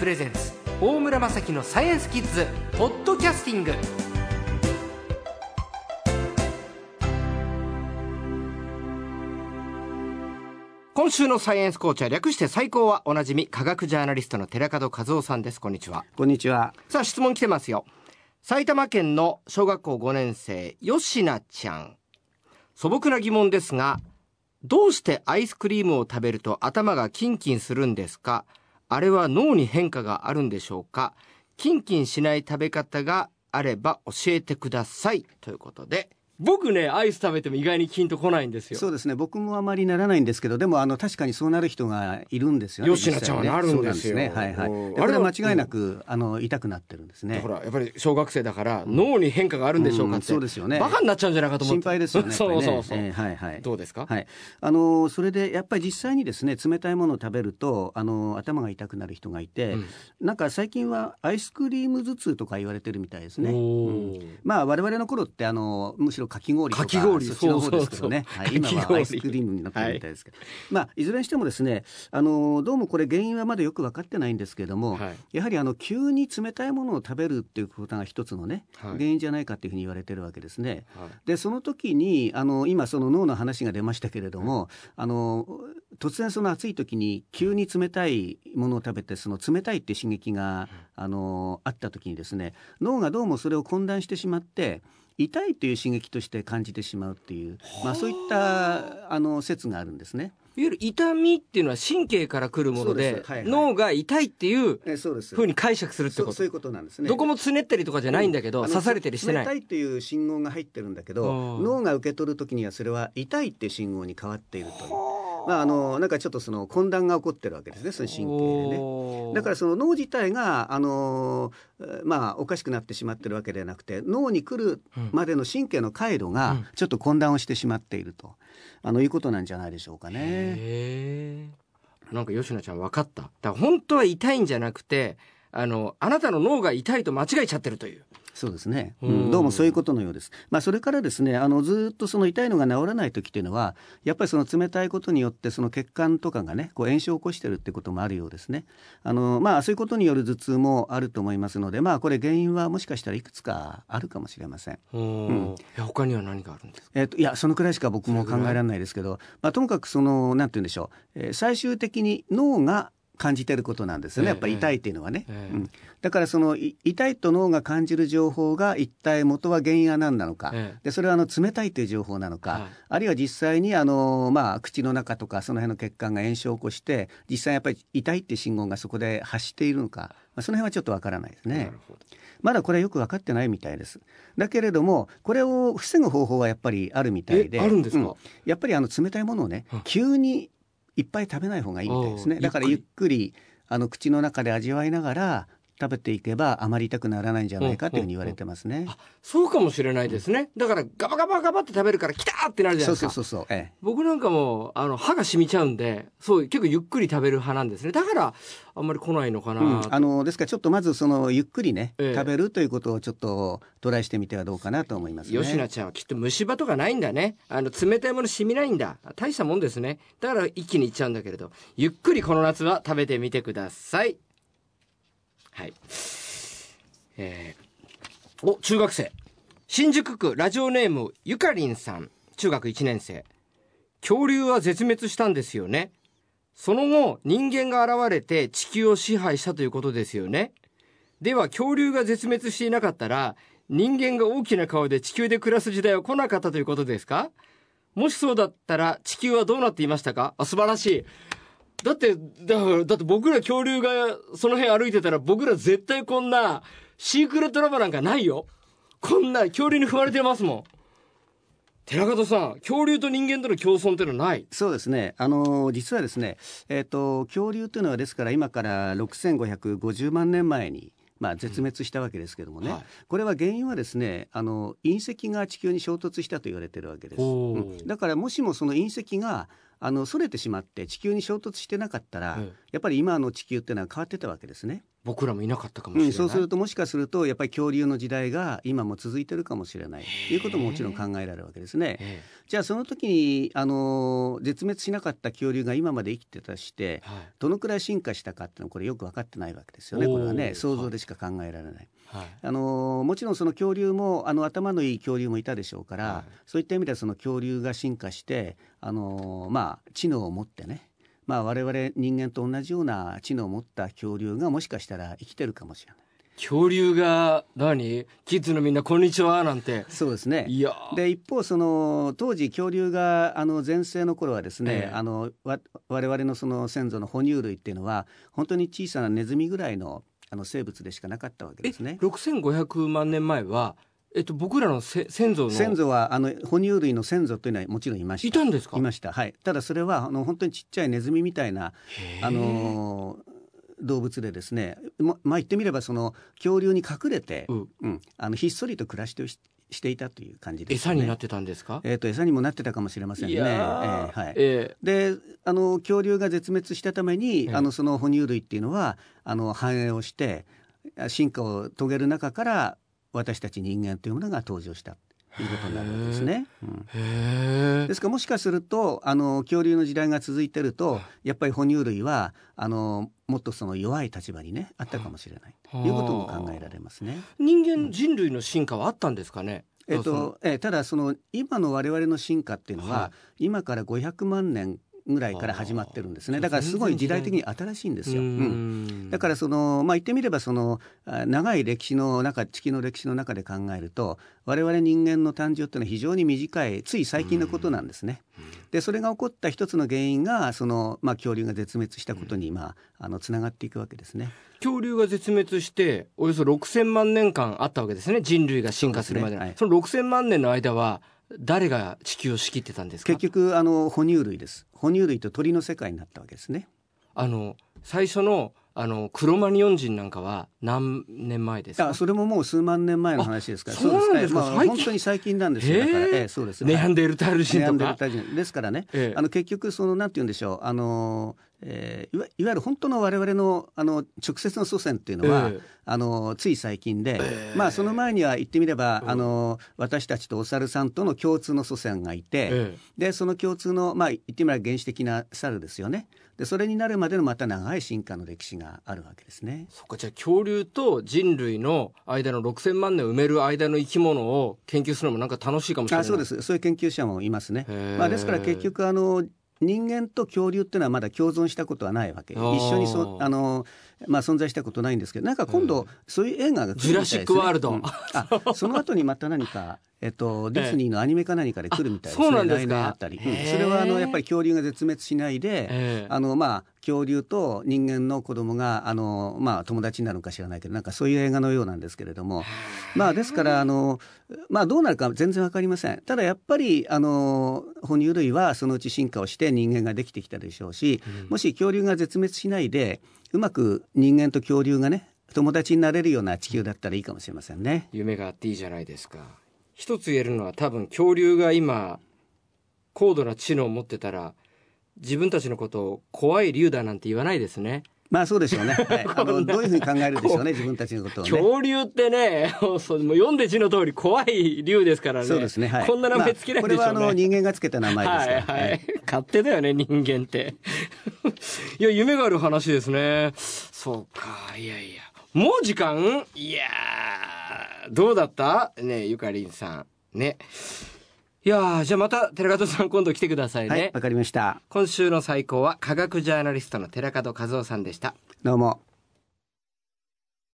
プレゼンツ大村雅樹のサイエンスキッズポッドキャスティング。今週のサイエンスコーチャー略して最高はおなじみ科学ジャーナリストの寺門和夫さんです。こんにちは。こんにちは。さあ質問来てますよ。埼玉県の小学校5年生吉菜ちゃん。素朴な疑問ですがどうしてアイスクリームを食べると頭がキンキンするんですか？あれは脳に変化があるんでしょうか？キンキンしない食べ方があれば教えてください。ということで僕ねアイス食べても意外にキンとこないんですよそうですね。僕もあまりならないんですけど、でもあの確かにそうなる人がいるんですよね。吉菜ちゃんはなるんですよね。はいうんはい。でこれは間違いなく、あの痛くなってるんですねほ。らやっぱり小学生だから脳に変化があるんでしょうかって、うんそうですよねバカになっちゃうんじゃないかと思って心配ですよね。そうそうそう、えーはいはい。どうですか、はい、あのそれでやっぱり実際にですね冷たいものを食べるとあの頭が痛くなる人がいて、うんなんか最近はアイスクリーム頭痛とか言われてるみたいですね。まあ我々の頃ってあのむしろかき氷とかかき氷そっちの方ですけどね。そうそうそう。はい、今はアイスクリームになってるみたいですけど、まあいずれにしてもですねあのどうもこれ原因はまだよく分かってないんですけれども、はい。やはりあの急に冷たいものを食べるっていうことが一つのね、はい。原因じゃないかっていうふうに言われてるわけですね。はい。でその時にあの今その脳の話が出ましたけれども、あの突然その暑い時に急に冷たいものを食べてその冷たいって刺激が、あのあった時にですね脳がどうもそれを混乱してしまって痛いという刺激として感じてしまうっていう、まあ、そういったあの説があるんですね。いわゆる痛みっていうのは神経から来るものではいはい。脳が痛いっていうふうに解釈するってこと。そういうことなんですね。どこもつねったりとかじゃないんだけど、あの刺されたりしてない。冷たいっていう信号が入ってるんだけどうん。脳が受け取る時にはそれは痛いっていう信号に変わっているという。まああのなんかちょっとその混乱が起こってるわけですね、その神経でね。だからその脳自体があのえーまあおかしくなってしまってるわけではなくて脳に来るまでの神経の回路うん。がちょっと混乱をしてしまっていると、あのいうことなんじゃないでしょうかね。なんか吉野ちゃん分かった。だから本当は痛いんじゃなくてあのあなたの脳が痛いと間違えちゃってるというそうですね、ううん。ん、どうもそういうことのようです。まあ、それからですねあのずっとその痛いのが治らない時っていうのはやっぱりその冷たいことによってその血管とかがねこう炎症を起こしてるってこともあるようですね。あのまあそういうことによる頭痛もあると思いますのでまあこれ原因はもしかしたらいくつかあるかもしれません。うん、他には何があるんですか？えっといやそのくらいしか僕も考えられないですけど、まあ、ともかくそのなんて言うんでしょう、えー最終的に脳が感じてることなんですよね、ええやっぱり痛いっていうのはね、ええ。うん、だからそのい痛いと脳が感じる情報が一体元は原因は何なのか、ええ。でそれはあの冷たいという情報なのか、はい。あるいは実際にあの、まあ、口の中とかその辺の血管が炎症を起こして実際やっぱり痛いっていう信号がそこで発しているのか、まあ、その辺はちょっとわからないですね。まだこれはよく分かってないみたいです。だけれどもこれを防ぐ方法はやっぱりあるみたいで。えあるんですか？うやっぱりあの冷たいものをねうん。急にいっぱい食べない方がいいみたいですね。だからゆっくりあの口の中で味わいながら食べていけばあまり痛くならないんじゃないかというふうに言われてますね。あそうかもしれないですね。だからガバガバガバって食べるからきたーってなるじゃないですか。そうそうそうそう、ええ、僕なんかもあの歯が染みちゃうんでそう結構ゆっくり食べる派なんですね。だからあんまり来ないのかなうん、とあのですからちょっとまずそのゆっくりね、ええ。食べるということをちょっとトライしてみてはどうかなと思いますね。吉菜ちゃんはきっと虫歯とかないんだね。あの冷たいもの染みないんだ。大したもんですね。だから一気にいっちゃうんだけれど。ゆっくりこの夏は食べてみてくださいはい。えー、お中学生。新宿区ラジオネームゆかりんさん。中学1年生。恐竜は絶滅したんですよね。その後人間が現れて地球を支配したということですよね。では恐竜が絶滅していなかったら人間が大きな顔で地球で暮らす時代は来なかったということですか？もしそうだったら地球はどうなっていましたか？あ素晴らしい。だってだからだって僕ら恐竜がその辺歩いてたら僕ら絶対こんなシークレットラボなんかないよ。こんな恐竜に踏まれてますもん。寺門さん恐竜と人間との共存っていうのはない。そうですね。あの実はですね、えっ、と恐竜というのはですから今から6550万年前に。まあ、絶滅したわけですけどもね、はい。これは原因はですねあの隕石が地球に衝突したと言われてるわけです、うん。だからもしもその隕石があのそれてしまって地球に衝突してなかったら、ええ。やっぱり今の地球っていうのは変わってたわけですね。僕らもいなかったかもしれない、うん、そうするともしかするとやっぱり恐竜の時代が今も続いてるかもしれない。ということももちろん考えられるわけですね。えじゃあその時にあの絶滅しなかった恐竜が今まで生きてたとしてえはい。どのくらい進化したかっていうのはこれよく分かってないわけですよねこれはね。想像でしか考えられない。はい。あのもちろんその恐竜もあの頭のいい恐竜もいたでしょうから、はい。そういった意味ではその恐竜が進化してあの、まあ、知能を持ってね、まあ、我々人間と同じような知能を持った恐竜がもしかしたら生きてるかもしれない。恐竜が何？キッズのみんなこんにちはなんて。そうですね。いや。ーで一方その当時恐竜があの全盛の頃はですね、ええ。あのわ我々のその先祖の哺乳類っていうのは本当に小さなネズミぐらいのあの生物でしかなかったわけえですね。6500万年前は、えっと、僕らのせ先祖の先祖はあの哺乳類の先祖というのはもちろんいました。いたんですか？いました。はい。ただそれはあの本当にちっちゃいネズミみたいなあの動物でですね、ままあ言ってみればその恐竜に隠れて、うんうん、あのひっそりと暮らしてししていたという感じです、ね。餌になってたんですか、えっ、と餌にもなってたかもしれませんね。いええはい。えであの恐竜が絶滅したために、ええあのその哺乳類っていうのはあの繁栄をして進化を遂げる中から私たち人間というものが登場したということになるわけですね。うんですからもしかするとあの恐竜の時代が続いてるとやっぱり哺乳類はあのもっとその弱い立場にねあったかもしれない。ということも考えられますね。人間人類の進化はあったんですかね？えっとえただその今の我々の進化っていうのは、は今から500万年ぐらいから始まってるんですね。だからすごい時代的に新しいんですよ。ううん。んだからその、まあ、言ってみればそのあ長い歴史の中地球の歴史の中で考えると我々人間の誕生っていうのは非常に短いつい最近のことなんですね。でそれが起こった一つの原因がその、まあ、恐竜が絶滅したことに、まあ、あのつながっていくわけですね。恐竜が絶滅しておよそ6000万年間あったわけですね。人類が進化するまでの。そうですね。その6000万年の間は誰が地球を仕切ってたんですか？結局あの哺乳類です哺乳類と鳥の世界になったわけですね。あの最初のあのクロマニオン人なんかは何年前ですか？あそれももう数万年前の話ですから。あそうなんですか？まあ、本当に最近なんですよだから、ええそうですネアンデデルタール人ネアンデルとかタール人。ですからね、ええ。あの結局そのなんて言うんでしょう。あの、えーいわいわゆる本当の我々のあの直接の祖先っていうのは、ええ。あのつい最近で、ええ。まあその前には言ってみれば、うん。あの私たちとお猿さんとの共通の祖先がいて、え。でその共通のまあ言ってみれば原始的な猿ですよねでそれになるまでのまた長い進化の歴史があるわけですね。そっかじゃあ恐竜と人類の間の6000万年を埋める間の生き物を研究するのもなんか楽しいかもしれない。あそうです。そういう研究者もいますね。まあ、ですから結局あの人間と恐竜っていうのはまだ共存したことはないわけ。一緒にそあの、まあ、存在したことないんですけどなんか今度そういう映画が来るみたいです、ね、ジュラシックワールド。うん。あその後にまた何か、えっと、ディズニーのアニメか何かで来るみたいですね、あそうなんですか？来年あったり、うん。それはあのやっぱり恐竜が絶滅しないで、ええ。あのまあ恐竜と人間の子供があのまあ友達になるのか知らないけどなんかそういう映画のようなんですけれども。まあですからあのまあどうなるか全然わかりません。ただやっぱりあの哺乳類はそのうち進化をして人間ができてきたでしょうし、もし恐竜が絶滅しないでうまく人間と恐竜がね友達になれるような地球だったらいいかもしれませんね。夢があっていいじゃないですか一つ言えるのは多分恐竜が今高度な知能を持ってたら自分たちのことを怖い竜だなんて言わないですねまあそうでしょうね。はい、あのどういうふうに考えるでしょうね自分たちのことをね。恐竜ってねもう読んで字の通り怖い竜ですからねそうですね。はい。こんな名前つけないでしょうね、まあこれはあの人間がつけた名前ですから。はいはい。勝手だよね、人間って。いや、夢がある話ですね。そうか、いやいや。もう時間？いやー、どうだった？ねゆかりんさん。ね。いやー、じゃあまた、寺門さん今度来てくださいね。はい、わかりました。今週の最高は科学ジャーナリストの寺門和夫さんでした。どうも。